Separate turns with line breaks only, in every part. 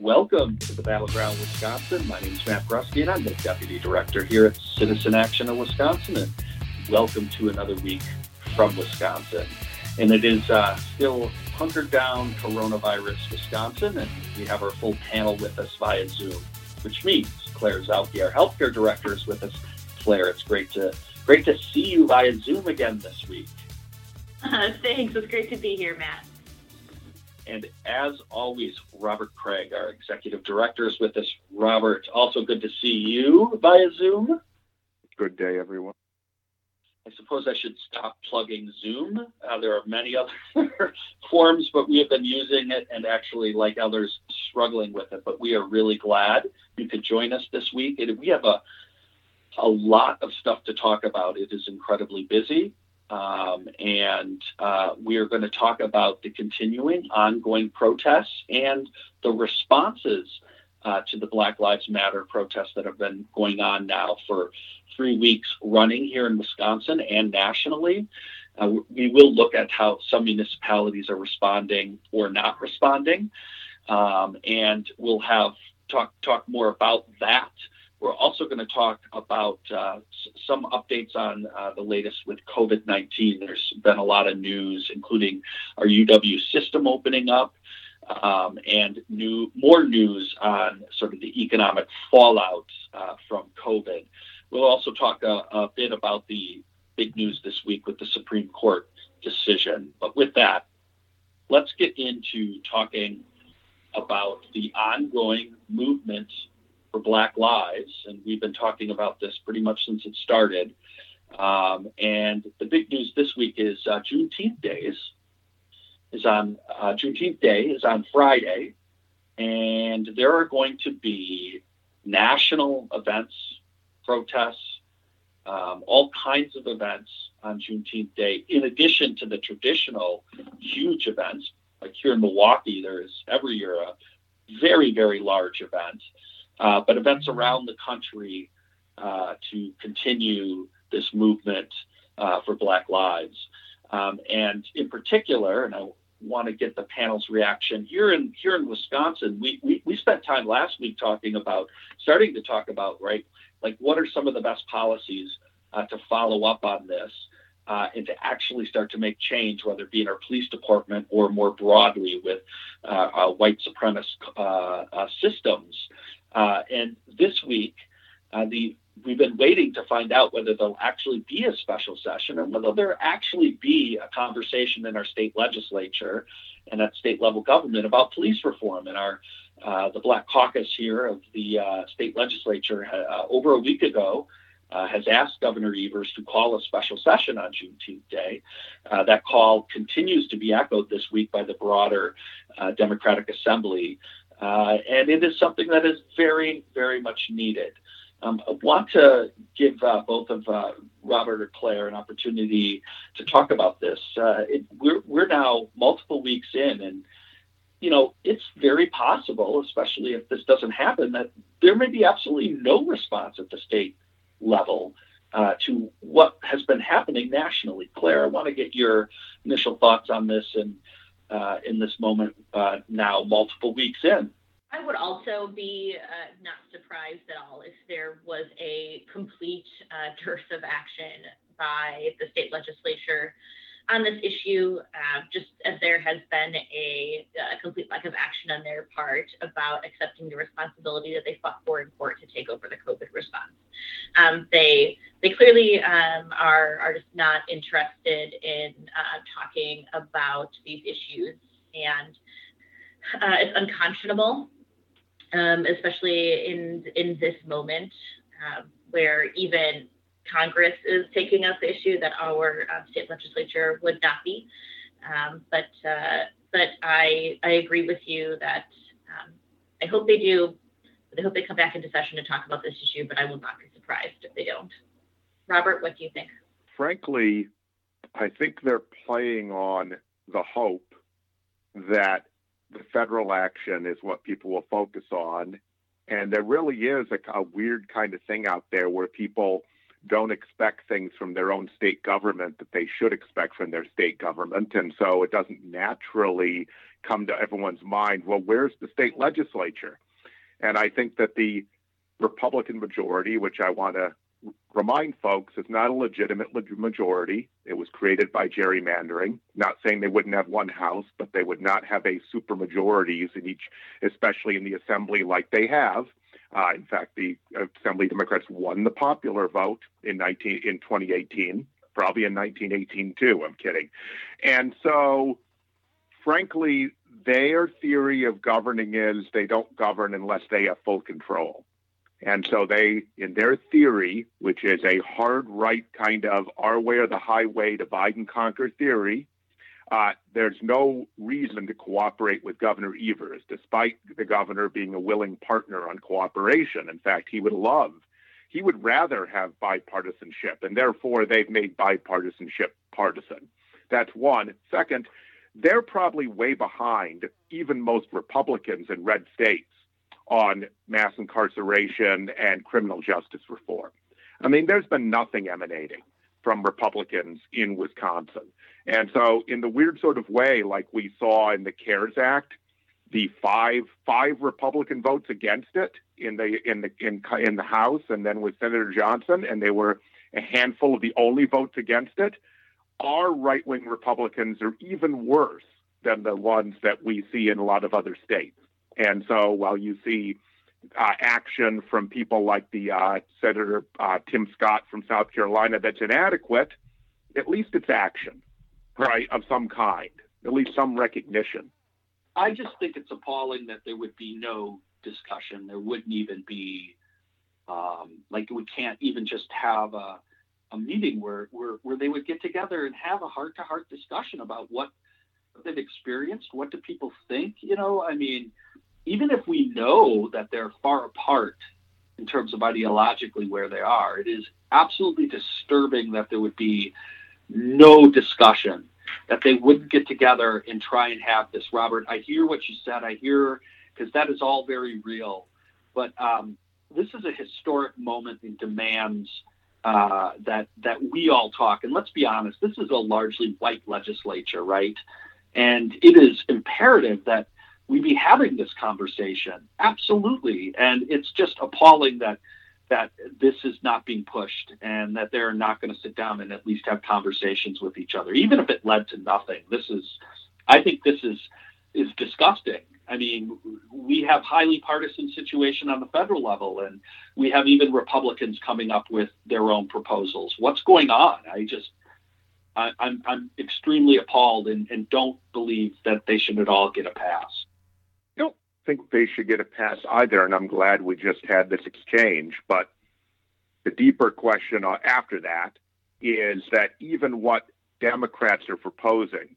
Welcome to the Battleground Wisconsin. My name is Matt Brusky, and I'm the Deputy Director here at Citizen Action of Wisconsin. And welcome to another week from Wisconsin. And it is uh, still hunkered down coronavirus Wisconsin, and we have our full panel with us via Zoom, which means Claire Zautke, our healthcare director, is with us. Claire, it's great to great to see you via Zoom again this week.
Uh, thanks. It's great to be here, Matt.
And as always, Robert Kraig, our executive director, is with us. Robert, also good to see you via Zoom.
Good day, everyone.
I suppose I should stop plugging Zoom. Uh, there are many other forms, but we have been using it and actually, like others, struggling with it. But we are really glad you could join us this week. And we have a a lot of stuff to talk about. It is incredibly busy. Um, and uh, we are going to talk about the continuing ongoing protests and the responses uh, to the Black Lives Matter protests that have been going on now for three weeks running here in Wisconsin and nationally. Uh, we will look at how some municipalities are responding or not responding, um, and we'll have talk talk more about that we're also going to talk about uh, some updates on uh, the latest with COVID 19. There's been a lot of news, including our UW system opening up. Um, and new more news on sort of the economic fallout uh, from COVID. We'll also talk a, a bit about the big news this week with the Supreme Court decision. But with that, let's get into talking about the ongoing movement for Black Lives, and we've been talking about this pretty much since it started. Um, and the big news this week is uh, Juneteenth days is on uh, Juneteenth Day is on Friday, and there are going to be national events, protests, um, all kinds of events on Juneteenth Day, in addition to the traditional huge events. Like here in Milwaukee, there is every year a very, very large event uh, but events around the country uh, to continue this movement uh, for Black Lives. Um, and in particular, and I want to get the panel's reaction here in here in Wisconsin. We, we we spent time last week talking about starting to talk about right, like what are some of the best policies uh, to follow up on this. Uh, and to actually start to make change, whether it be in our police department or more broadly with uh, white supremacist uh, uh, systems. Uh, and this week, uh, the we've been waiting to find out whether there'll actually be a special session and whether there actually be a conversation in our state legislature and at state level government about police reform. And our uh, the Black Caucus here of the uh, state legislature uh, over a week ago uh, has asked Governor Evers to call a special session on Juneteenth Day. Uh, that call continues to be echoed this week by the broader uh, Democratic Assembly. Uh, and it is something that is very, very much needed. Um, I want to give uh, both of uh, Robert or Claire an opportunity to talk about this. Uh, it, we're, we're now multiple weeks in, and you know it's very possible, especially if this doesn't happen, that there may be absolutely no response at the state level uh, to what has been happening nationally. Claire, I want to get your initial thoughts on this and uh, in this moment uh, now, multiple weeks in.
I would also be uh, not surprised at all if there was a complete uh, dearth of action by the state legislature on this issue, uh, just as there has been a, a, complete lack of action on their part about accepting the responsibility that they fought for in court to take over the COVID response. Um, they they clearly um, are are just not interested in uh, talking about these issues, and uh, it's unconscionable, um, especially in in this moment um, where even Congress is taking up the issue that our uh, state legislature would not be. Um, but uh, but I I agree with you that um, I hope they do. I hope they come back into session to talk about this issue, but I will not be surprised if they don't. Robert, what do you think?
Frankly, I think they're playing on the hope that the federal action is what people will focus on. And there really is a, a weird kind of thing out there where people don't expect things from their own state government that they should expect from their state government. And so it doesn't naturally come to everyone's mind, well, where's the state legislature? And I think that the Republican majority, which I want to remind folks is not a legitimate majority. It was created by gerrymandering. Not saying they wouldn't have one house, but they would not have a super majorities in each, especially in the assembly like they have. Uh, in fact, the Assembly Democrats won the popular vote in 19 in 2018, probably in 1918 too. I'm kidding. And so, frankly, their theory of governing is they don't govern unless they have full control. And so they, in their theory, which is a hard right kind of our way or the highway divide and conquer theory, uh, there's no reason to cooperate with Governor Evers, despite the governor being a willing partner on cooperation. In fact, he would love, he would rather have bipartisanship, and therefore they've made bipartisanship partisan. That's one. Second, they're probably way behind even most Republicans in red states on mass incarceration and criminal justice reform. I mean, there's been nothing emanating from Republicans in Wisconsin. And so, in the weird sort of way, like we saw in the CARES Act, the five five Republican votes against it in the in the in in the House, and then with Senator Johnson, and they were a handful of the only votes against it. Our right wing Republicans are even worse than the ones that we see in a lot of other states. And so while you see uh, action from people like the uh, Senator uh, Tim Scott from South Carolina that's inadequate, at least it's action, right, of some kind, at least some recognition.
I just think it's appalling that there would be no discussion. There wouldn't even be, um, like, we can't even just have a, a meeting where, where, where they would get together and have a heart to heart discussion about what they've experienced. What do people think? You know, I mean, even if we know that they're far apart in terms of ideologically where they are, it is absolutely disturbing that there would be no discussion, that they wouldn't get together and try and have this. Robert, I hear what you said. I hear because that is all very real. But um, this is a historic moment and demands uh, that that we all talk. And let's be honest, this is a largely white legislature, right? And it is imperative that we be having this conversation. Absolutely. And it's just appalling that that this is not being pushed and that they're not going to sit down and at least have conversations with each other, even if it led to nothing. This is I think this is is disgusting. I mean, we have highly partisan situation on the federal level, and we have even Republicans coming up with their own proposals. What's going on? I just I, am I'm, I'm extremely appalled and, and don't believe that they should at all get a pass.
Think they should get a pass either, and I'm glad we just had this exchange. But the deeper question after that is that even what Democrats are proposing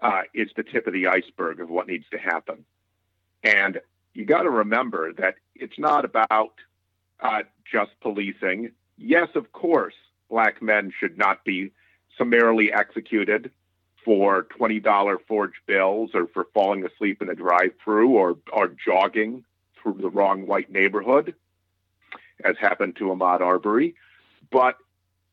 uh, is the tip of the iceberg of what needs to happen. And you got to remember that it's not about uh, just policing. Yes, of course, black men should not be summarily executed for $20 forged bills or for falling asleep in a drive-through or, or jogging through the wrong white neighborhood, as happened to Ahmaud Arbery. But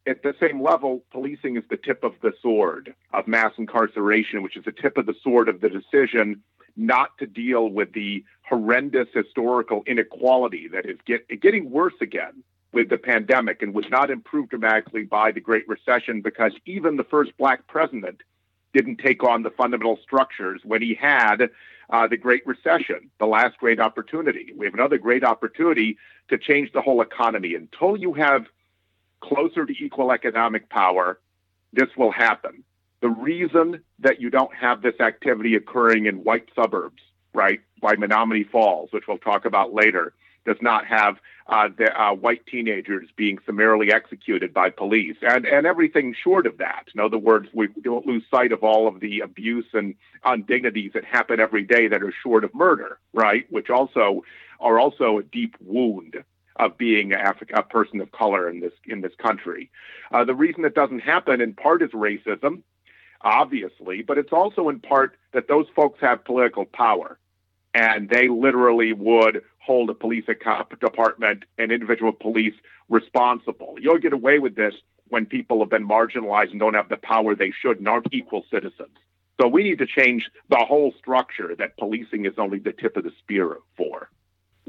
at the same level, policing is the tip of the sword of mass incarceration, which is the tip of the sword of the decision not to deal with the horrendous historical inequality that is get, getting worse again with the pandemic and was not improved dramatically by the Great Recession because even the first black president didn't take on the fundamental structures when he had uh, the Great Recession, the last great opportunity. We have another great opportunity to change the whole economy. Until you have closer to equal economic power, this will happen. The reason that you don't have this activity occurring in white suburbs, right, by Menomonee Falls, which we'll talk about later, does not have uh, the uh, white teenagers being summarily executed by police, and and everything short of that. In other words, we don't lose sight of all of the abuse and indignities that happen every day that are short of murder, right? Which also are also a deep wound of being Africa, a person of color in this in this country. Uh, the reason it doesn't happen, in part, is racism, obviously, but it's also in part that those folks have political power and they literally would hold a police department and individual police responsible. You'll get away with this when people have been marginalized and don't have the power they should and aren't equal citizens. So we need to change the whole structure that policing is only the tip of the spear for.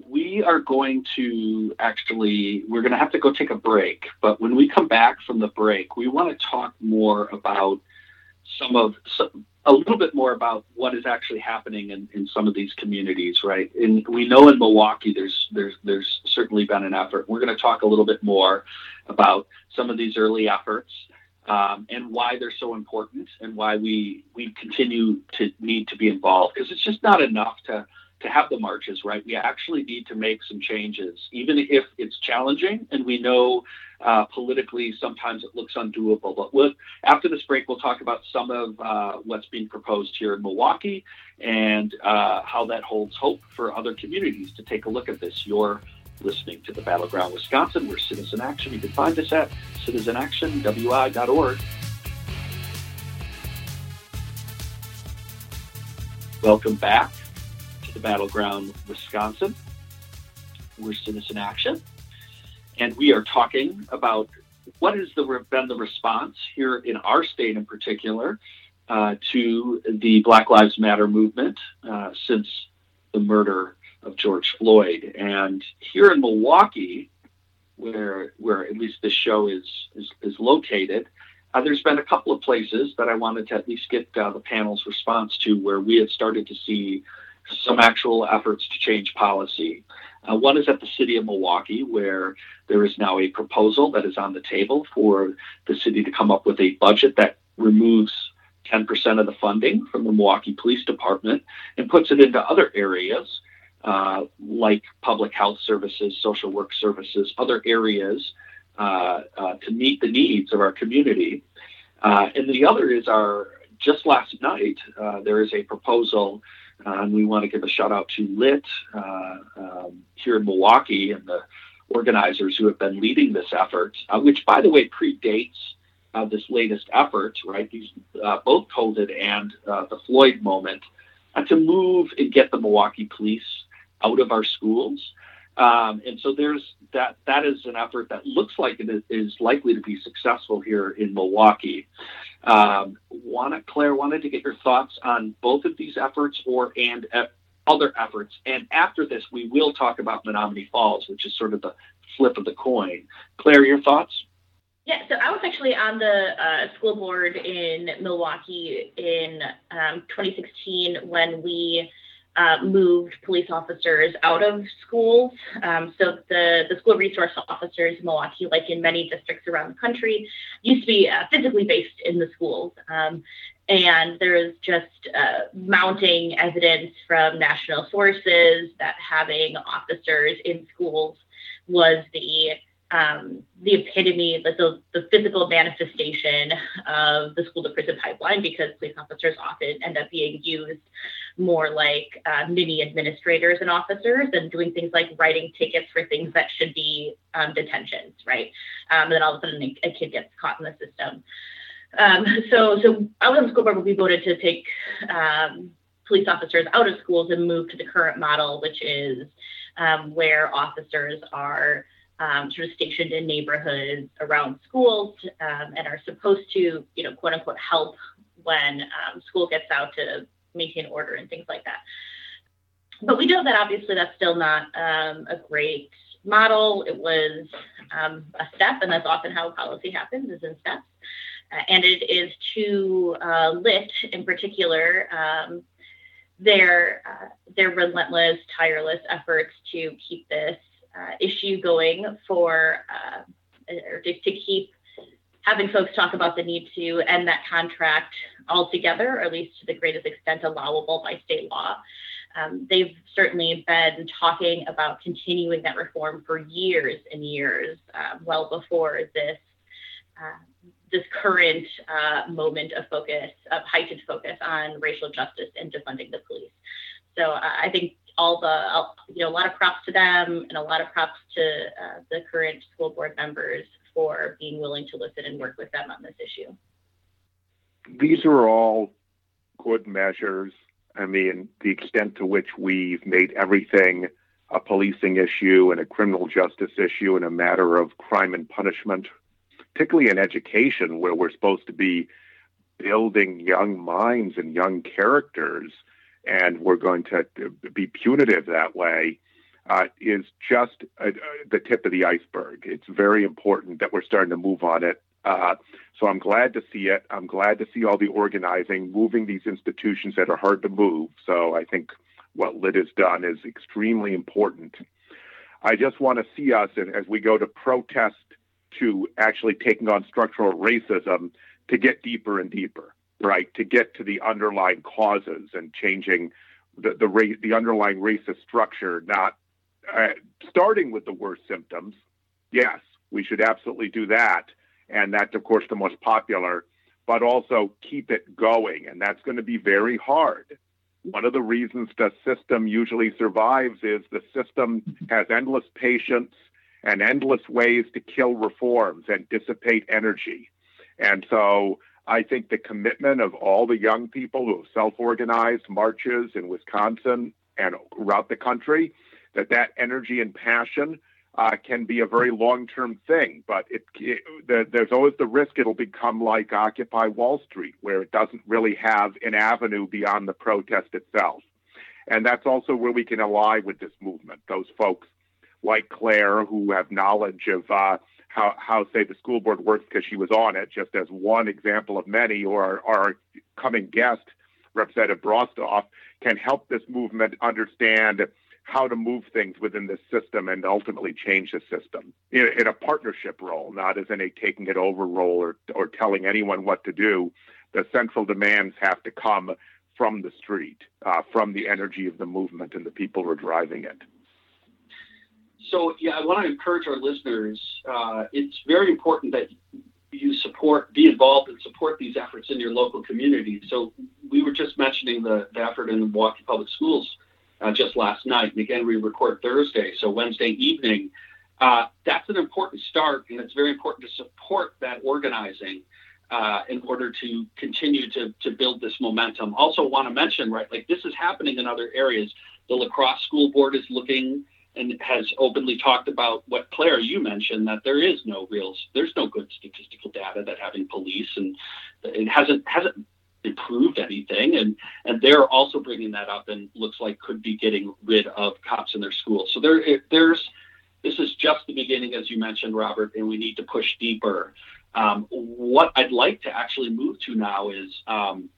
We are going to actually, we're going to have to go take a break. But when we come back from the break, we want to talk more about some of, some, a little bit more about what is actually happening in, in some of these communities, right? And we know in Milwaukee, there's there's there's certainly been an effort. We're going to talk a little bit more about some of these early efforts um, and why they're so important and why we we continue to need to be involved because it's just not enough to to have the marches right we actually need to make some changes even if it's challenging and we know uh, politically sometimes it looks undoable but we'll, after this break we'll talk about some of uh, what's being proposed here in milwaukee and uh, how that holds hope for other communities to take a look at this You're listening to the Battleground Wisconsin. We're Citizen Action. You can find us at citizenactionwi.org. Welcome back to the Battleground Wisconsin. We're Citizen Action. And we are talking about what has the, been the response here in our state in particular uh, to the Black Lives Matter movement uh, since the murder of George Floyd. And here in Milwaukee, where where at least this show is is, is located, uh, there's been a couple of places that I wanted to at least get uh, the panel's response to where we had started to see some actual efforts to change policy. Uh, one is at the city of Milwaukee, where there is now a proposal that is on the table for the city to come up with a budget that removes 10% of the funding from the Milwaukee Police Department and puts it into other areas uh, like public health services, social work services, other areas uh, uh, to meet the needs of our community. Uh, and the other is our, just last night, uh, there is a proposal, and we want to give a shout out to LIT um, here in Milwaukee and the organizers who have been leading this effort, which, by the way, predates uh, this latest effort, right? These uh, both COVID and uh, the Floyd moment, to move and get the Milwaukee police out of our schools. Um, and so there's that. That is an effort that looks like it is likely to be successful here in Milwaukee. Um, wanna, Claire wanted to get your thoughts on both of these efforts, or and uh, other efforts. And after this, we will talk about Menomonee Falls, which is sort of the flip of the coin. Claire, your thoughts?
Yeah, so I was actually on the uh, school board in Milwaukee in um, 2016 when we uh, moved police officers out of schools. Um, so the, the school resource officers in Milwaukee, like in many districts around the country, used to be uh, physically based in the schools. Um, and there is just uh, mounting evidence from national sources that having officers in schools was the um, the epitome, the, the, the, physical manifestation of the school to prison pipeline because police officers often end up being used more like uh, mini administrators and officers and doing things like writing tickets for things that should be um, detentions, right? Um, and then all of a sudden a, kid gets caught in the system. Um, so, so I was on the school board, we voted to take um, police officers out of schools and move to the current model, which is um, where officers are um, sort of stationed in neighborhoods around schools um, and are supposed to, you know, quote unquote, help when um, school gets out to maintain order and things like that. But we know that obviously that's still not um, a great model. It was um, a step, and that's often how policy happens is in steps. Uh, and it is to uh, in particular um, their uh, their relentless, tireless efforts to keep this uh, issue going for uh, or to, to, keep having folks talk about the need to end that contract altogether, or at least to the greatest extent allowable by state law. Um, they've certainly been talking about continuing that reform for years and years, uh, well before this uh, this current uh, moment of focus, of heightened focus on racial justice and defunding the police. So uh, I think all the, you know, a lot of props to them and a lot of props to uh, the current school board members for being willing to listen and work with them on this issue.
These are all good measures. I mean, the extent to which we've made everything a policing issue and a criminal justice issue and a matter of crime and punishment, particularly in education, where we're supposed to be building young minds and young characters, and we're going to be punitive that way, uh, is just uh, the tip of the iceberg. It's very important that we're starting to move on it. Uh, so I'm glad to see it. I'm glad to see all the organizing, moving these institutions that are hard to move. So I think what LIT has done is extremely important. I just want to see us, as we go to protest to actually taking on structural racism, to get deeper and deeper, right? To get to the underlying causes and changing the the, ra- the underlying racist structure, not uh, starting with the worst symptoms. Yes, we should absolutely do that, and that's of course the most popular. But also keep it going, and that's going to be very hard. One of the reasons the system usually survives is the system has endless patience and endless ways to kill reforms and dissipate energy. And so I think the commitment of all the young people who have self-organized marches in Wisconsin and throughout the country, that that energy and passion uh, can be a very long-term thing. But it, it the, there's always the risk it'll become like Occupy Wall Street, where it doesn't really have an avenue beyond the protest itself. And that's also where we can ally with this movement. Those folks like Claire who have knowledge of uh, how, how say the school board works because she was on it, just as one example of many, or our, coming guest, Representative Brostoff, can help this movement understand how to move things within the system and ultimately change the system in, in, a partnership role, not as in a taking it over role or, or telling anyone what to do. The central demands have to come from the street, uh, from the energy of the movement and the people who are driving it.
So, yeah, I want to encourage our listeners. Uh, it's very important that you support, be involved, and support these efforts in your local community. So, we were just mentioning the, the effort in the Milwaukee Public Schools uh, just last night. And again, we record Thursday, so Wednesday evening. Uh, that's an important start, and it's very important to support that organizing uh, in order to continue to, to build this momentum. Also, want to mention, right, like this is happening in other areas. The La Crosse School Board is looking and has openly talked about what Claire you mentioned that there is no real, there's no good statistical data that having police and it hasn't hasn't improved anything and and they're also bringing that up and looks like could be getting rid of cops in their schools. So there there's this is just the beginning as you mentioned robert and we need to push deeper. Um, what i'd like to actually move to now is um,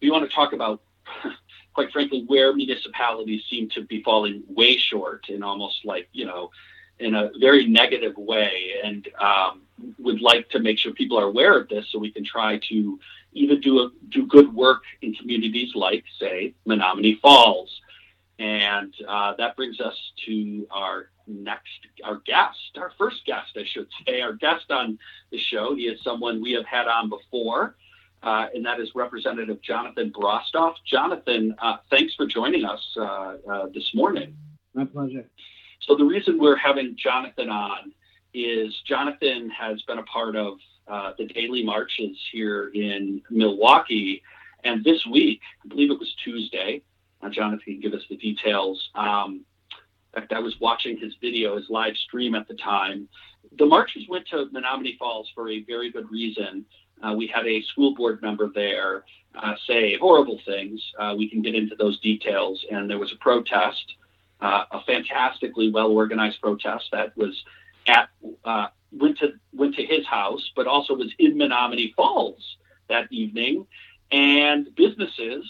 we want to talk about quite frankly where municipalities seem to be falling way short in almost like you know in a very negative way and um, would like to make sure people are aware of this so we can try to even do a, do good work in communities like, say, Menomonee Falls. And uh, that brings us to our next, our guest, our first guest, I should say, our guest on the show. He is someone we have had on before, uh, and that is Representative Jonathan Brostoff. Jonathan, uh, thanks for joining us uh, uh, this morning.
My pleasure.
So the reason we're having Jonathan on is Jonathan has been a part of uh, the daily marches here in Milwaukee. And this week, I believe it was Tuesday, uh, Jonathan can give us the details. Um, in fact, I was watching his video, his live stream at the time. The marches went to Menomonee Falls for a very good reason. Uh, we had a school board member there uh, say horrible things. Uh, we can get into those details. And there was a protest, uh, a fantastically well organized protest that was at uh, went to went to his house, but also was in Menomonee Falls that evening, and businesses,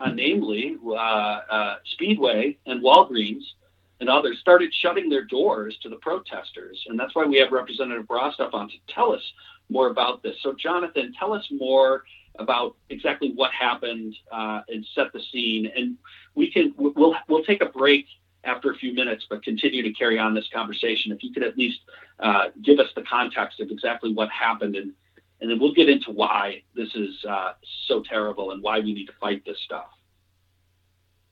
uh, namely uh, uh, Speedway and Walgreens and others, started shutting their doors to the protesters, and that's why we have Representative Brostoff on to tell us more about this. So, Jonathan, tell us more about exactly what happened uh, and set the scene, and we can we'll we'll take a break after a few minutes, but continue to carry on this conversation. If you could at least uh, give us the context of exactly what happened, and and then we'll get into why this is uh, so terrible and why we need to fight this stuff.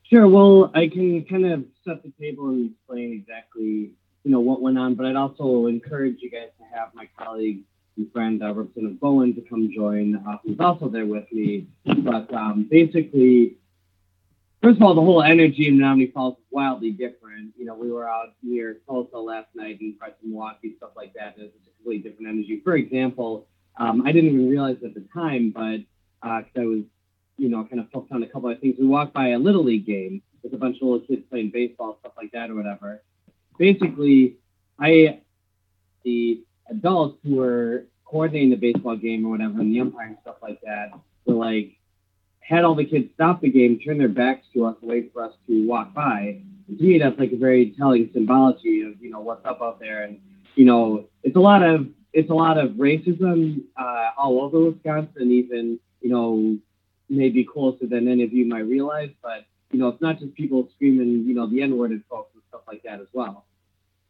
Sure. Well, I can kind of set the table and explain exactly you know what went on, but I'd also encourage you guys to have my colleague and friend uh, Representative Bowen to come join, uh, who's also there with me. But um, basically, first of all, the whole energy in Menomonee Falls is wildly different. You know, we were out near Tulsa last night and parts of Milwaukee, stuff like that. It's a completely different energy. For example, um, I didn't even realize at the time, but because uh, I was, you know, kind of focused on a couple of things, we walked by a little league game with a bunch of little kids playing baseball, stuff like that, or whatever. Basically, I the adults who were coordinating the baseball game or whatever, and the umpire and stuff like that, were like had all the kids stop the game, turn their backs to us, wait for us to walk by. And to me, that's like a very telling symbology of you know what's up out there, and you know it's a lot of it's a lot of racism uh, all over Wisconsin, even you know maybe closer than any of you might realize, but you know it's not just people screaming you know the N word at folks and stuff like that as well.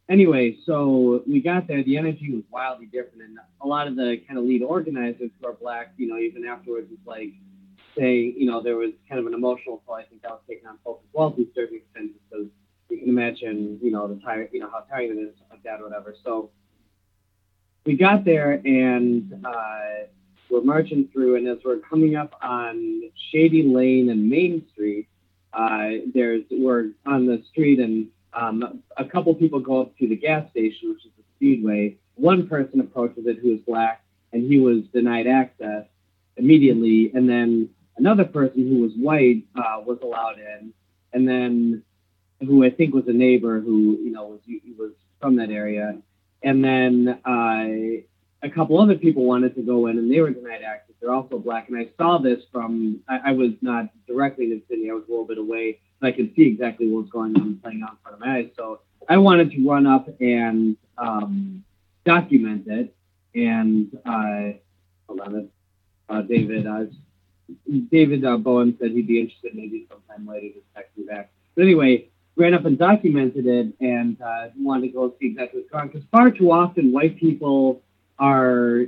Anyway, so we got there. The energy was wildly different, and a lot of the kind of lead organizers who are black, you know, even afterwards, it's like say, you know, there was kind of an emotional toll. I think that was taken on folks as well to a certain extent because you can imagine, you know, the tire, you know, how tiring it is, like that, or whatever. So we got there and uh, we're marching through, and as we're coming up on Shady Lane and Main Street, uh, there's we're on the street, and um, a couple people go up to the gas station, which is the Speedway. One person approaches it who is black, and he was denied access immediately, and then another person who was white uh, was allowed in, and then who I think was a neighbor who you know was was from that area, and then uh, a couple other people wanted to go in and they were denied access. They're also black, and I saw this from I, I was not directly in city; I was a little bit away, but I could see exactly what was going on playing out in front of my eyes. So I wanted to run up and um, document it, and uh, hold on, uh, David. Uh, David uh, Bowen said he'd be interested maybe sometime later to text me back. But anyway, ran up and documented it and uh, wanted to go see exactly what's going on. Because far too often, white people are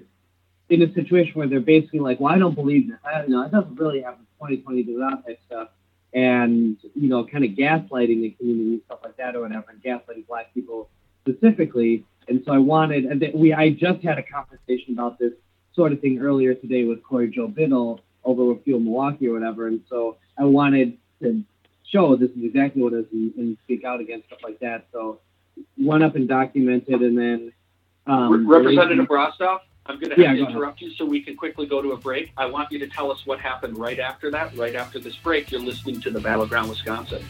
in a situation where they're basically like, well, I don't believe this. I, don't know, it doesn't really happen 2020 to that type stuff. And, you know, kind of gaslighting the community and stuff like that or whatever, and gaslighting black people specifically. And so I wanted, and we, I just had a conversation about this sort of thing earlier today with Corey Joe Biddle over with Fuel Milwaukee or whatever. And so I wanted to show this is exactly what it is and, and speak out against stuff like that. So went up and documented, and then
um, Representative Brostoff, I'm going to have yeah, to interrupt you so we can quickly go to a break. I want you to tell us what happened right after that. Right after this break, you're listening to the Battleground Wisconsin.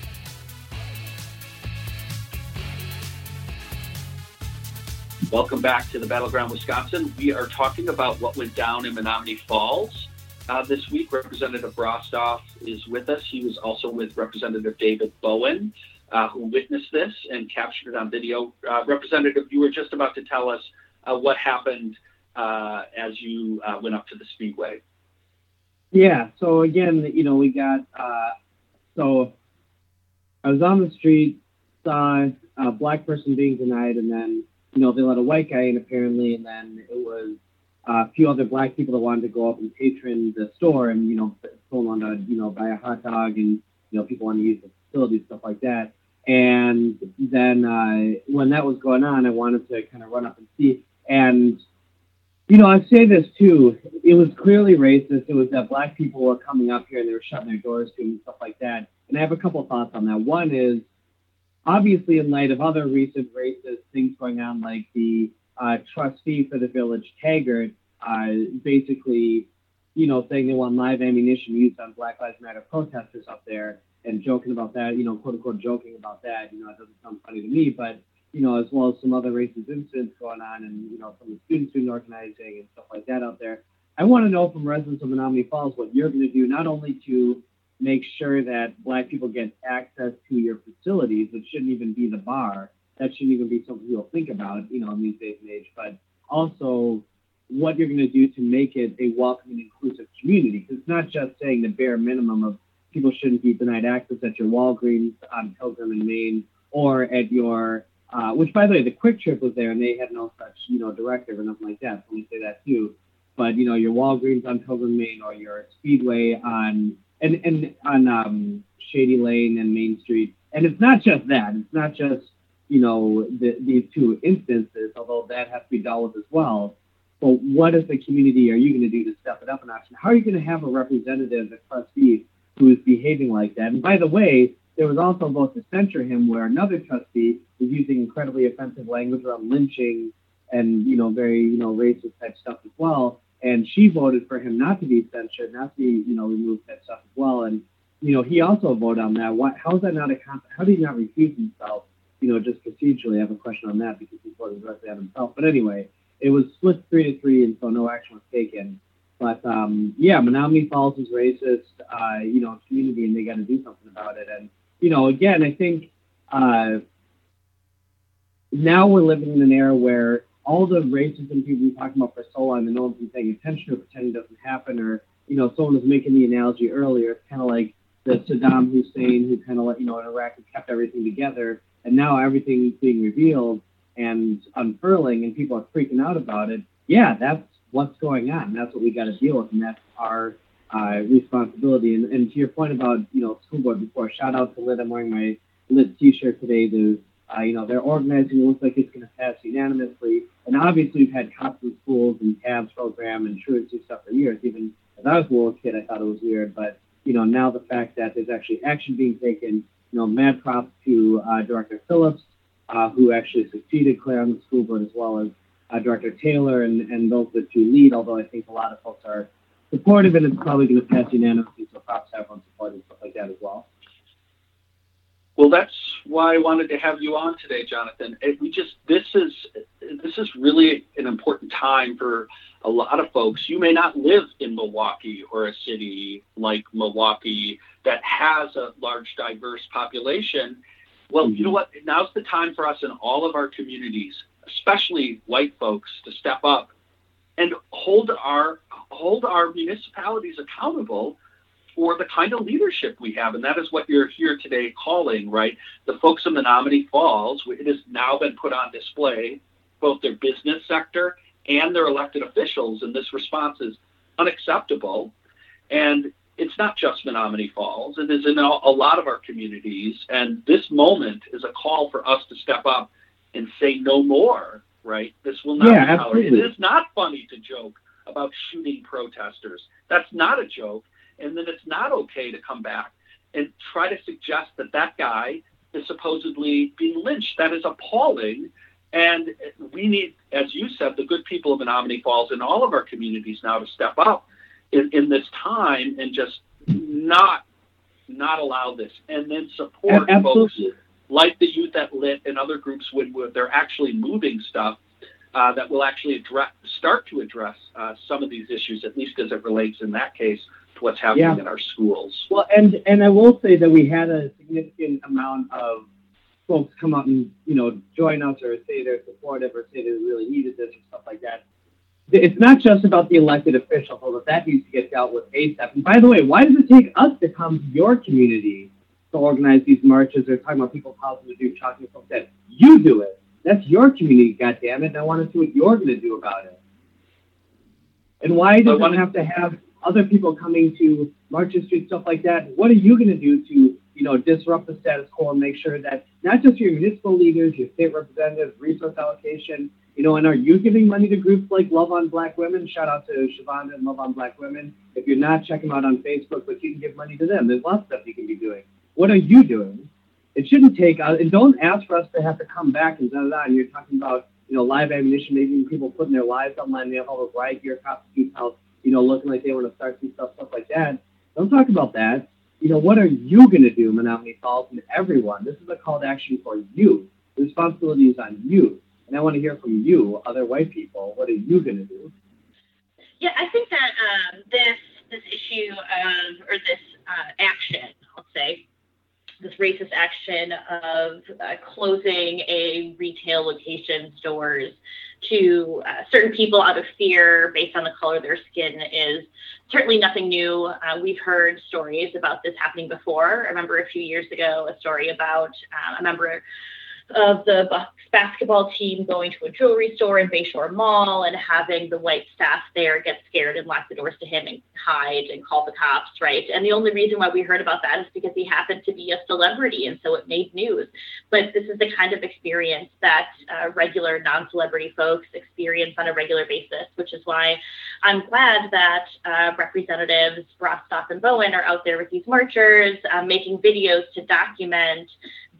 Welcome back to the Battleground Wisconsin. We are talking about what went down in Menomonee Falls uh, this week. Representative Brostoff is with us. He was also with Representative David Bowen, uh, who witnessed this and captured it on video. Uh, Representative, you were just about to tell us uh, what happened uh, as you uh, went up to the Speedway.
Yeah. So again, you know, we got so I was on the street, saw a black person being denied, and then you know they let a white guy in apparently, and then it was a few other black people that wanted to go up and patron the store and, you know, someone wanted to, you know, buy a hot dog and, you know, people wanted to use the facility, stuff like that. And then uh, when that was going on, I wanted to kind of run up and see. And, you know, I say this too. It was clearly racist. It was that black people were coming up here and they were shutting their doors to and stuff like that. And I have a couple thoughts on that. One is obviously in light of other recent racist things going on, like the uh, trustee for the village, Taggart, uh, basically, you know, saying they want live ammunition used on Black Lives Matter protesters up there and joking about that, you know, quote unquote joking about that. You know, it doesn't sound funny to me, but, you know, as well as some other racist incidents going on and, you know, some of the student student organizing and stuff like that out there. I want to know from residents of Menomonee Falls what you're going to do, not only to make sure that Black people get access to your facilities, which shouldn't even be the bar, that shouldn't even be something you'll think about, you know, in these days and age, but also what you're going to do to make it a welcoming, inclusive community. Because it's not just saying the bare minimum of people shouldn't be denied access at your Walgreens on Pilgrim and Main or at your, uh, which by the way, the QuikTrip was there and they had no such, you know, directive or nothing like that. Let me say that too. But you know, your Walgreens on Pilgrim Main or your Speedway on and and on um, Shady Lane and Main Street. And it's not just that. It's not just you know the, these two instances, although that has to be dealt with as well. But what as the community are you going to do to step it up a notch? And how are you going to have a representative, a trustee, who is behaving like that. And by the way, there was also a vote to censure him where another trustee was using incredibly offensive language around lynching and, you know, very, you know, racist type stuff as well. And she voted for him not to be censured, not to be, you know, removed that stuff as well. And, you know, he also voted on that. What, how is that not a, how did he not recuse himself? You know, just procedurally, I have a question on that because he voted directly on himself. But anyway, it was split three to three, and so no action was taken. But um, yeah, Menomonee Falls is racist, uh, you know, community, and they got to do something about it. And you know, again, I think uh, now we're living in an era where all the racism people have been talking about for so long and no one's been paying attention or pretending it doesn't happen, or you know, someone was making the analogy earlier. It's kind of like the Saddam Hussein who kind of let you know in Iraq who kept everything together, and now everything's being revealed and unfurling, and people are freaking out about it. Yeah, that's what's going on. That's what we got to deal with, and that's our uh, responsibility. And, and, to your point about you know school board before, shout out to Lit. I'm wearing my Lit T-shirt today. To uh, you know they're organizing. It looks like it's going to pass unanimously. And obviously we've had cops in schools and tabs program and truancy stuff for years. Even as I was a little kid, I thought it was weird. But you know now the fact that there's actually action being taken. You know, mad props to uh, Director Phillips, uh, who actually succeeded Claire on the school board, as well as uh, Director Taylor and, and those the two lead, although I think a lot of folks are supportive and it's probably going to pass unanimously, so props to everyone supporting stuff like that as well.
Well, that's why I wanted to have you on today, Jonathan. It, we just this is this is really an important time for a lot of folks. You may not live in Milwaukee or a city like Milwaukee that has a large, diverse population. Well, you know what? Now's the time for us in all of our communities, especially white folks, to step up and hold our hold our municipalities accountable for the kind of leadership we have. And that is what you're here today calling, right? The folks in Menomonee Falls, it has now been put on display, both their business sector and their elected officials. And this response is unacceptable. And it's not just Menomonee Falls, it is in a, a lot of our communities. And this moment is a call for us to step up and say no more, right? This will not yeah, be tolerated. It is not funny to joke about shooting protesters. That's not a joke. And then it's not okay to come back and try to suggest that that guy is supposedly being lynched. That is appalling. And we need, as you said, the good people of Menomonee Falls and all of our communities now to step up in, in this time and just not not allow this, and then support folks like the youth at Lit and other groups when they're actually moving stuff uh, that will actually address, start to address uh, some of these issues, at least as it relates in that case what's happening yeah. in our schools.
Well, and and I will say that we had a significant amount of folks come out and you know join us or say they're supportive or say they really needed this or stuff like that. It's not just about the elected officials, although that needs to get dealt with ASAP. And by the way, why does it take us to come to your community to organize these marches or talking about people causing to do talking folks that you do it? That's your community, goddammit, and I want to see what you're going to do about it. And why does it have to have other people coming to Market Street, stuff like that? What are you going to do to, you know, disrupt the status quo and make sure that not just your municipal leaders, your state representatives, resource allocation, you know, and are you giving money to groups like Love on Black Women? Shout out to Shavonda and Love on Black Women. If you're not, check them out on Facebook, but you can give money to them. There's lots of stuff you can be doing. What are you doing? it shouldn't take uh, and don't ask for us to have to come back and da da da. And you're talking about you know live ammunition, maybe people putting their lives online. They have all those riot gear, cops out, you know, looking like they want to start some stuff, stuff like that. Don't talk about that. You know, what are you going to do, Menomonee Falls, and everyone? This is a call to action for you. The responsibility is on you. And I want to hear from you, other white people. What are you going to do?
Yeah, I think that um, this this issue of, or this uh, action, I'll say, this racist action of uh, closing a retail location stores to uh, certain people out of fear based on the color of their skin is certainly nothing new. Uh, we've heard stories about this happening before. I remember a few years ago a story about uh, a member of the basketball team going to a jewelry store in Bayshore Mall and having the white staff there get scared and lock the doors to him and hide and call the cops, right? And the only reason why we heard about that is because he happened to be a celebrity, and so it made news. But this is the kind of experience that uh, regular non-celebrity folks experience on a regular basis, which is why I'm glad that uh, Representatives Brostoff and Bowen are out there with these marchers, uh, making videos to document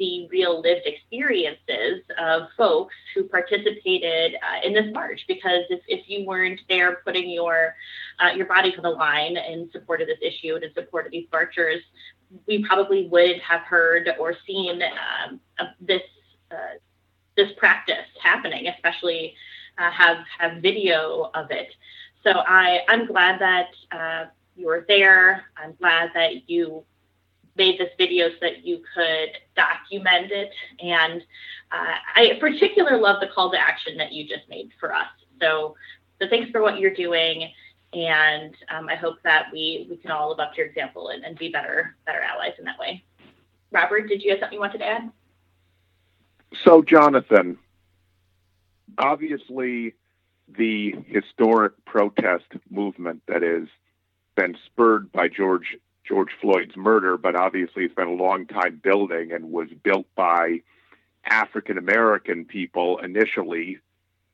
the real lived experiences of folks who participated uh, in this march. Because if, if you weren't there putting your uh, your body on the line in support of this issue and in support of these marchers, we probably would have heard or seen um, this uh, this practice happening, especially uh, have have video of it. So I I'm glad that uh, you were there. I'm glad that you made this video so that you could document it. And uh, I particularly love the call to action that you just made for us. So, so thanks for what you're doing. And um, I hope that we, we can all live up to your example and, and be better better allies in that way. Robert, did you have something you wanted to add?
So, Jonathan, obviously, the historic protest movement that has been spurred by George George Floyd's murder, but obviously it's been a long time building and was built by African American people initially.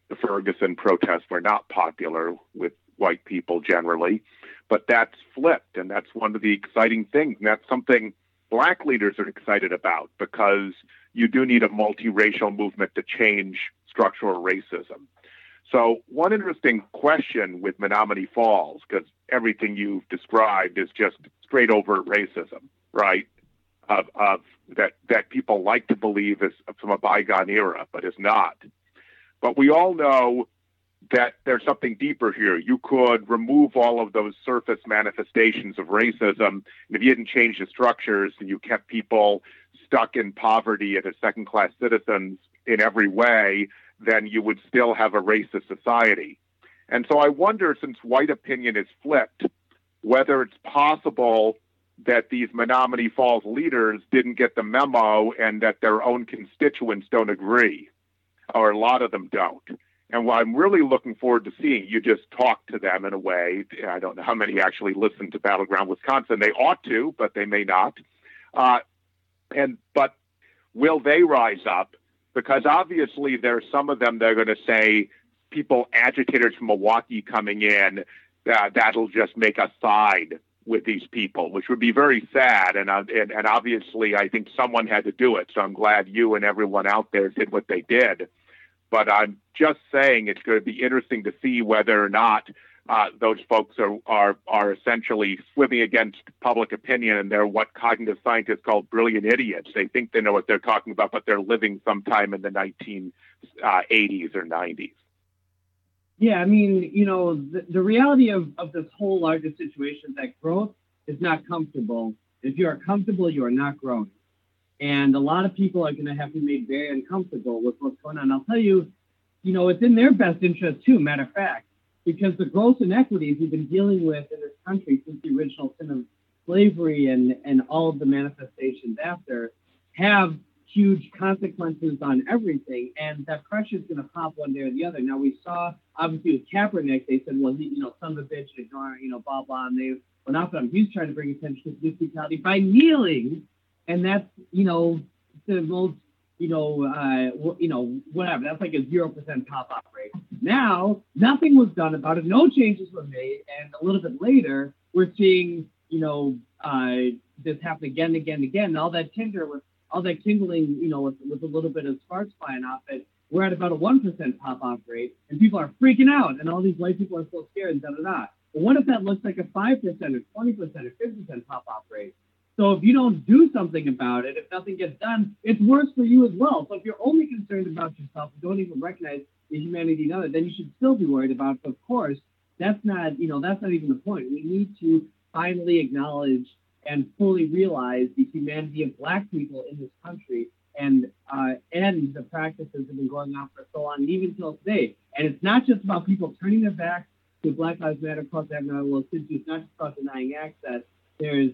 The Ferguson protests were not popular with white people generally, but that's flipped, and that's one of the exciting things. And that's something black leaders are excited about because you do need a multiracial movement to change structural racism. So, one interesting question with Menomonee Falls, because everything you've described is just straight overt racism, right? Of, of that that people like to believe is from a bygone era, but is not. But we all know that there's something deeper here. You could remove all of those surface manifestations of racism, and if you didn't change the structures and you kept people stuck in poverty and as second-class citizens in every way, then you would still have a racist society. And so I wonder, since white opinion is flipped, whether it's possible that these Menomonee Falls leaders didn't get the memo and that their own constituents don't agree, or a lot of them don't. And what I'm really looking forward to seeing, you just talk to them in a way. I don't know how many actually listen to Battleground Wisconsin. They ought to, but they may not. Uh, and but will they rise up? Because obviously there's some of them that are going to say people agitators from Milwaukee coming in uh, that'll just make us side with these people, which would be very sad. And, uh, and and obviously, I think someone had to do it. So I'm glad you and everyone out there did what they did. But I'm just saying it's going to be interesting to see whether or not uh, those folks are, are are essentially swimming against public opinion, and they're what cognitive scientists call brilliant idiots. They think they know what they're talking about, but they're living sometime in the 1980s uh, or 90s.
Yeah, I mean, you know, the, the reality of, of this whole larger situation that growth is not comfortable. If you are comfortable, you are not growing. And a lot of people are going to have to be made very uncomfortable with what's going on. I'll tell you, you know, it's in their best interest too, matter of fact, because the growth inequities we've been dealing with in this country since the original sin of slavery and, and all of the manifestations after have huge consequences on everything, and that pressure is going to pop one day or the other. Now we saw obviously with Kaepernick, they said, well, he, you know, son of a bitch, ignoring, you know, blah blah, and they went off on him. He's trying to bring attention to police brutality by kneeling, and that's you know the most you know uh, you know whatever. That's like a zero percent pop up rate. Now nothing was done about it. No changes were made, and a little bit later we're seeing you know uh, this happen again and again and again. All that tinder with all that kindling, you know, with, with a little bit of sparks flying off it, we're at about a 1% pop off rate, and people are freaking out, and all these white people are so scared, and da da da. But what if that looks like a 5% or 20% or 50% pop off rate? So if you don't do something about it, if nothing gets done, it's worse for you as well. So if you're only concerned about yourself don't even recognize the humanity in others, then you should still be worried about. Of course, that's not, you know, that's not even the point. We need to finally acknowledge and fully realize the humanity of Black people in this country and uh, end the practices that have been going on for so long, even till today. And it's not just about people turning their backs to Black Lives Matter across the Well, it's not just about denying access. There's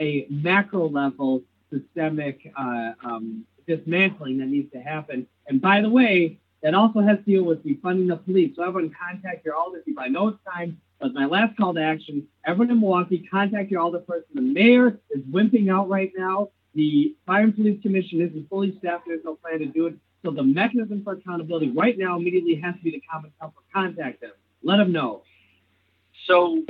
a macro level systemic uh, um, dismantling that needs to happen. And by the way, that also has to deal with defunding the police. So everyone contact your alder people. I know it's time, but my last call to action, everyone in Milwaukee, contact your alder person. The mayor is wimping out right now. The Fire and Police Commission isn't fully staffed. There's no plan to do it. So the mechanism for accountability right now immediately has to be the common council. Contact them. Let them know.
So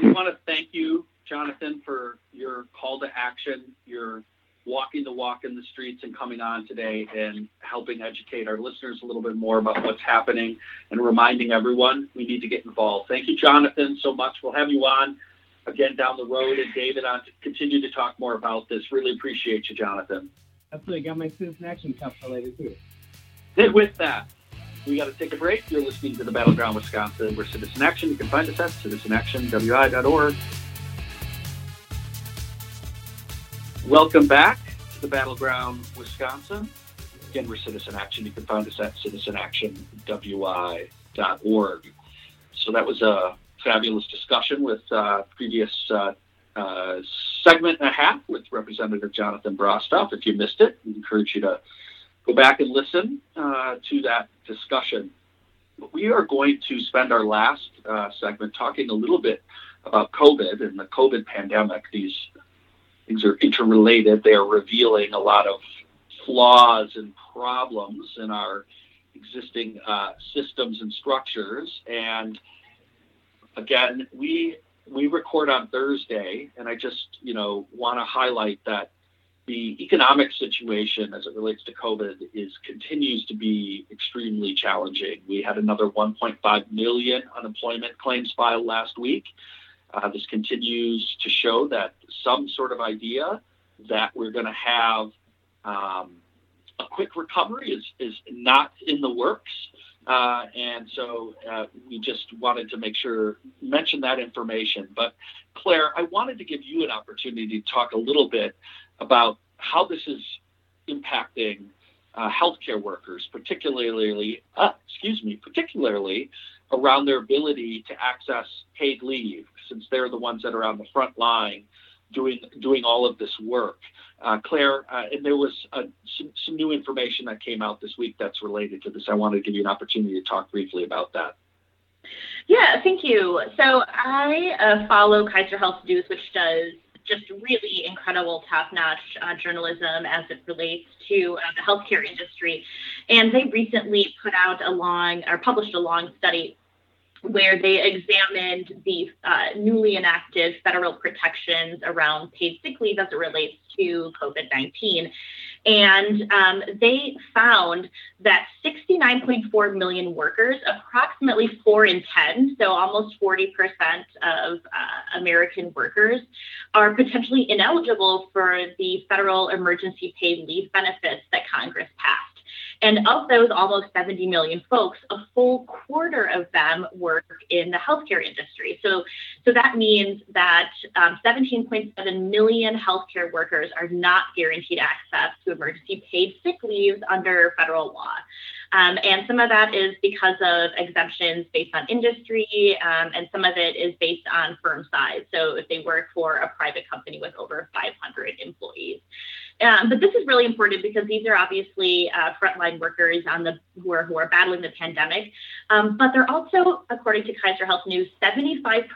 we want to thank you, Jonathan, for your call to action, your walking the walk in the streets and coming on today and helping educate our listeners a little bit more about what's happening and reminding everyone we need to get involved. Thank you, Jonathan, so much. We'll have you on again down the road and David on to continue to talk more about this. Really appreciate you, Jonathan.
Absolutely. Got my citizen action cup for later too.
And with that, we got to take a break. You're listening to the Battleground Wisconsin. We're Citizen Action. You can find us at citizenactionwi.org. Welcome back to the Battleground Wisconsin. Again, we're Citizen Action. You can find us at citizenactionwi.org. So that was a fabulous discussion with uh, previous uh, uh, segment and a half with Representative Jonathan Brostoff. If you missed it, we encourage you to go back and listen uh, to that discussion. We are going to spend our last uh, segment talking a little bit about COVID and the COVID pandemic. These things are interrelated. They are revealing a lot of flaws and problems in our existing uh, systems and structures. And again, we we record on Thursday, and I just you know want to highlight that the economic situation as it relates to COVID is continues to be extremely challenging. We had another 1.5 million unemployment claims filed last week. Uh, this continues to show that some sort of idea that we're going to have um, a quick recovery is, is not in the works. Uh, and so uh, we just wanted to make sure, mention that information. But Claire, I wanted to give you an opportunity to talk a little bit about how this is impacting uh, healthcare workers, particularly, uh, excuse me, particularly around their ability to access paid leave, since they're the ones that are on the front line doing doing all of this work. Uh, Claire, uh, and there was uh, some, some new information that came out this week that's related to this. I wanted to give you an opportunity to talk briefly about that.
Yeah, thank you. So I uh, follow Kaiser Health News, which does just really incredible, top-notch uh, journalism as it relates to uh, the healthcare industry. And they recently put out a long, or published a long study where they examined the uh, newly enacted federal protections around paid sick leave as it relates to COVID 19. And um, they found that 69.4 million workers, approximately 4 in 10, so almost 40% of uh, American workers, are potentially ineligible for the federal emergency paid leave benefits that Congress passed. And of those almost 70 million folks, a full quarter of them work in the healthcare industry. So, so that means that um, 17.7 million healthcare workers are not guaranteed access to emergency paid sick leaves under federal law. Um, and some of that is because of exemptions based on industry, um, and some of it is based on firm size. So if they work for a private company with over 500 employees. Um, but this is really important because these are obviously uh, frontline workers on the who are who are battling the pandemic. Um, but they're also, according to Kaiser Health News, 75%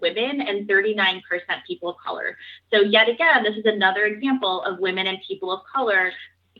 women and 39% people of color. So yet again, this is another example of women and people of color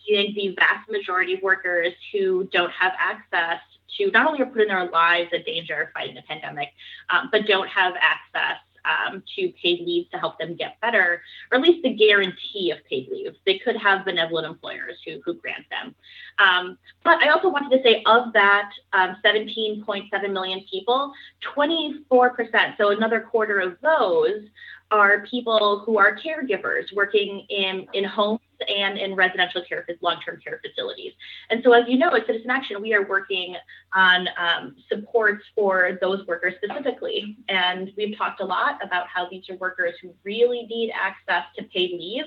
the vast majority of workers who don't have access to not only are putting their lives in danger fighting the pandemic, um, but don't have access um, to paid leave to help them get better, or at least the guarantee of paid leave. They could have benevolent employers who, who grant them. Um, but I also wanted to say of that um, 17.7 million people, 24%, so another quarter of those, are people who are caregivers working in, in homes and in residential care, long-term care facilities. And so, as you know, at Citizen Action, we are working on um, supports for those workers specifically. And we've talked a lot about how these are workers who really need access to paid leave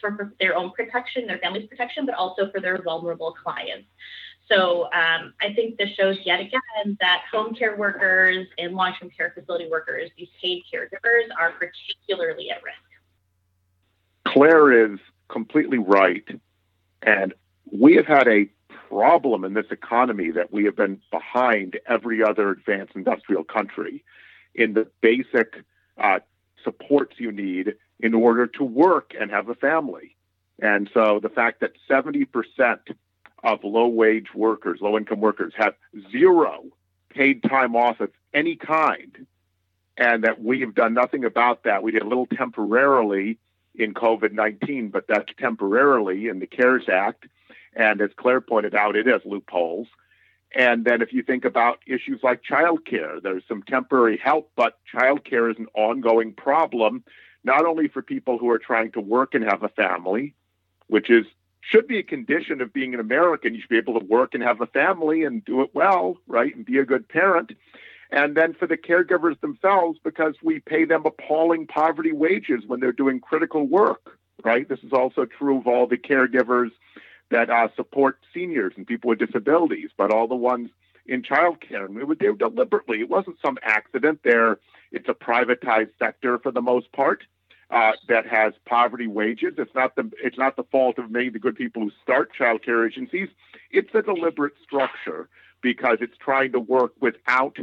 for their own protection, their family's protection, but also for their vulnerable clients. So um, I think this shows yet again that home care workers and long-term care facility workers, these paid caregivers, are particularly at risk.
Claire is completely right. And we have had a problem in this economy that we have been behind every other advanced industrial country in the basic uh, supports you need in order to work and have a family. And so the fact that 70% of low wage workers, low income workers, have zero paid time off of any kind, and that we have done nothing about that. We did a little temporarily in COVID 19, but that's temporarily in the CARES Act. And as Claire pointed out, it has loopholes. And then if you think about issues like childcare, there's some temporary help, but childcare is an ongoing problem, not only for people who are trying to work and have a family, which is should be a condition of being an American. You should be able to work and have a family and do it well, right? And be a good parent. And then for the caregivers themselves, because we pay them appalling poverty wages when they're doing critical work, right? This is also true of all the caregivers that uh, support seniors and people with disabilities, but all the ones in childcare. And we they were deliberately, it wasn't some accident there. It's a privatized sector for the most part. Uh, that has poverty wages. It's not the it's not the fault of many of the good people who start childcare agencies. It's a deliberate structure because it's trying to work without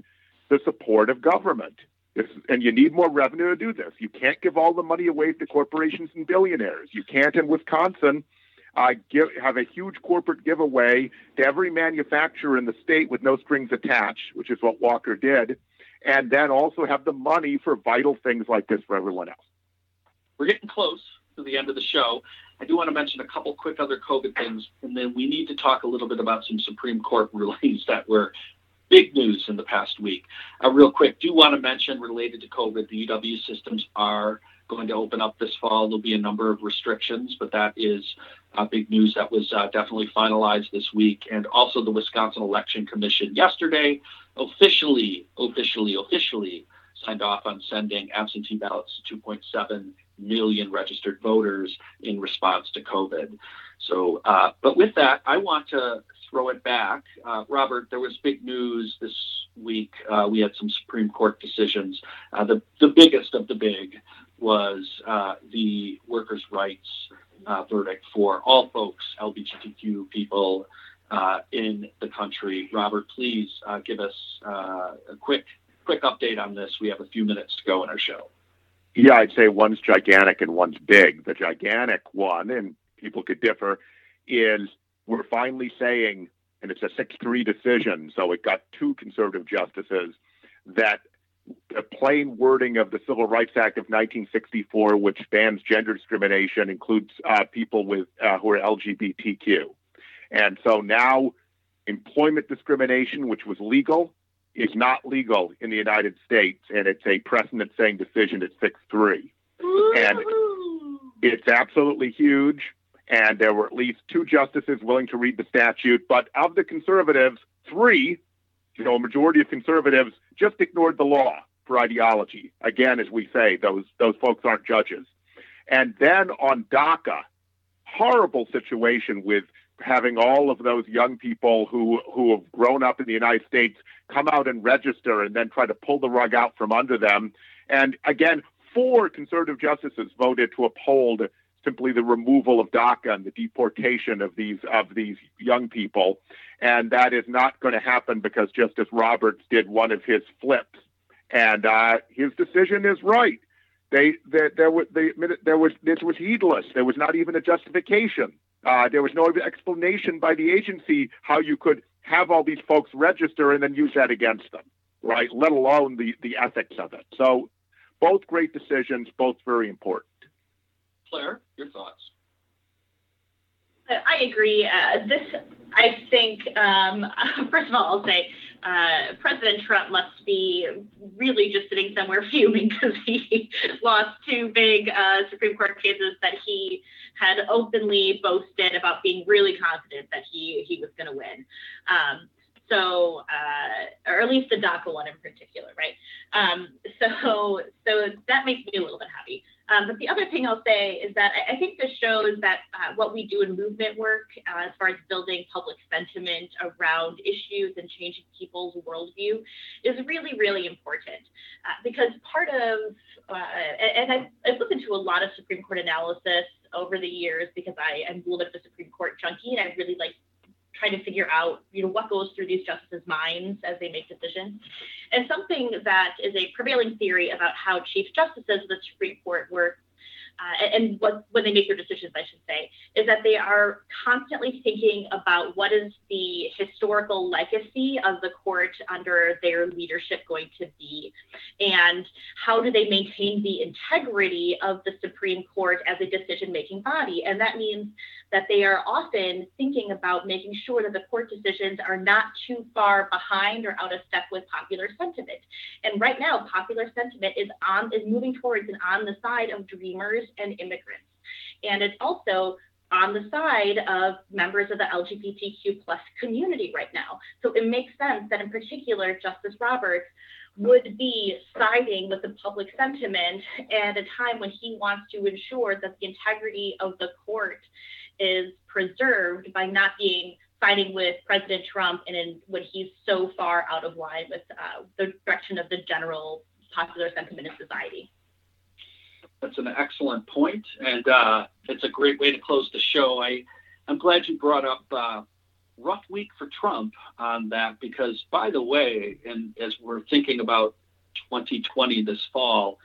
the support of government. It's, and you need more revenue to do this. You can't give all the money away to corporations and billionaires. You can't in Wisconsin uh, give, have a huge corporate giveaway to every manufacturer in the state with no strings attached, which is what Walker did, and then also have the money for vital things like this for everyone else.
We're getting close to the end of the show. I do want to mention a couple quick other COVID things, and then we need to talk a little bit about some Supreme Court rulings that were big news in the past week. Uh, real quick, do want to mention related to COVID, the UW systems are going to open up this fall. There'll be a number of restrictions, but that is uh, big news that was uh, definitely finalized this week. And also, the Wisconsin Election Commission yesterday officially, officially, officially signed off on sending absentee ballots to 2.7 million registered voters in response to COVID. So, uh, but with that, I want to throw it back. Uh, Robert, there was big news this week. Uh, we had some Supreme Court decisions. Uh, the, the biggest of the big was uh, the workers' rights uh, verdict for all folks, LGBTQ people in the country. Robert, please give us a quick quick update on this. We have a few minutes to go in our show.
Yeah, I'd say one's gigantic and one's big. The gigantic one, and people could differ, is we're finally saying, and it's a 6 3 decision, so it got two conservative justices, that the plain wording of the Civil Rights Act of 1964, which bans gender discrimination, includes uh, people with uh, who are LGBTQ. And so now employment discrimination, which was legal, is not legal in the United States, and it's a precedent saying decision at 6 3. And it's absolutely huge. And there were at least two justices willing to read the statute. But of the conservatives, three, you know, a majority of conservatives just ignored the law for ideology. Again, as we say, those those folks aren't judges. And then on DACA, horrible situation with having all of those young people who who have grown up in the United States come out and register and then try to pull the rug out from under them. And again, four conservative justices voted to uphold simply the removal of DACA and the deportation of these of these young people, and that is not going to happen because Justice Roberts did one of his flips, and uh, his decision is right. They there, there was they, there was this was heedless. There was not even a justification. Uh, there was no explanation by the agency how you could have all these folks register and then use that against them, right? Let alone the the ethics of it. So, both great decisions, both very important.
Claire, your thoughts?
I agree. Uh, this, I think, um, first of all, I'll say uh, President Trump must be really just sitting somewhere fuming because he lost two big uh, Supreme Court cases that he had openly boasted about being really confident that he he was going to win. Um, so, uh, or at least the DACA one in particular, right? Um, so, so that makes me a little bit happy. Um, but the other thing I'll say is that I, I think this shows that uh, what we do in movement work, uh, as far as building public sentiment around issues and changing people's worldview, is really, really important. Uh, because part of, uh, and I've, I've, listened to a lot of Supreme Court analysis over the years because I am a little bit of a Supreme Court junkie and I really like trying to figure out, you know, what goes through these justices' minds as they make decisions. And something that is a prevailing theory about how chief justices of the Supreme Court work uh, and what when they make their decisions, I should say, is that they are constantly thinking about what is the historical legacy of the court under their leadership going to be, and how do they maintain the integrity of the Supreme Court as a decision-making body, and that means that they are often thinking about making sure that the court decisions are not too far behind or out of step with popular sentiment. And right now, popular sentiment is on is moving towards and on the side of dreamers and immigrants. And it's also on the side of members of the LGBTQ plus community right now. So it makes sense that in particular, Justice Roberts would be siding with the public sentiment at a time when he wants to ensure that the integrity of the court is preserved by not being siding with President Trump and in, when he's so far out of line with uh, the direction of the general popular sentiment in society.
That's an excellent point, and uh, it's a great way to close the show. I, I'm glad you brought up uh, rough week for Trump on that because, by the way, and as we're thinking about 2020 this fall,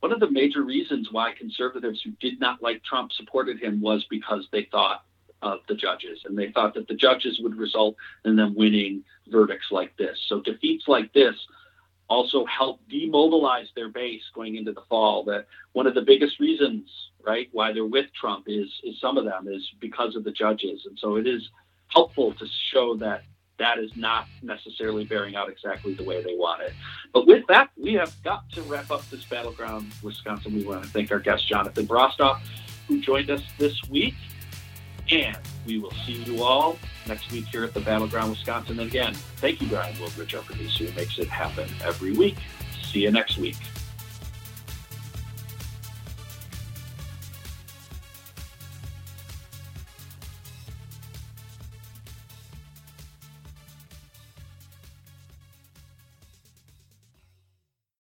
one of the major reasons why conservatives who did not like Trump supported him was because they thought of the judges and they thought that the judges would result in them winning verdicts like this. So defeats like this also help demobilize their base going into the fall. That one of the biggest reasons, right, why they're with Trump is is some of them is because of the judges, and so it is helpful to show that that is not necessarily bearing out exactly the way they want it. But with that, we have got to wrap up this battleground Wisconsin. We want to thank our guest Jonathan Brostoff, who joined us this week, and we will see you all next week here at the Battleground Wisconsin. And again, thank you, Brian Woolbridge, our producer, who makes it happen every week. See you next week.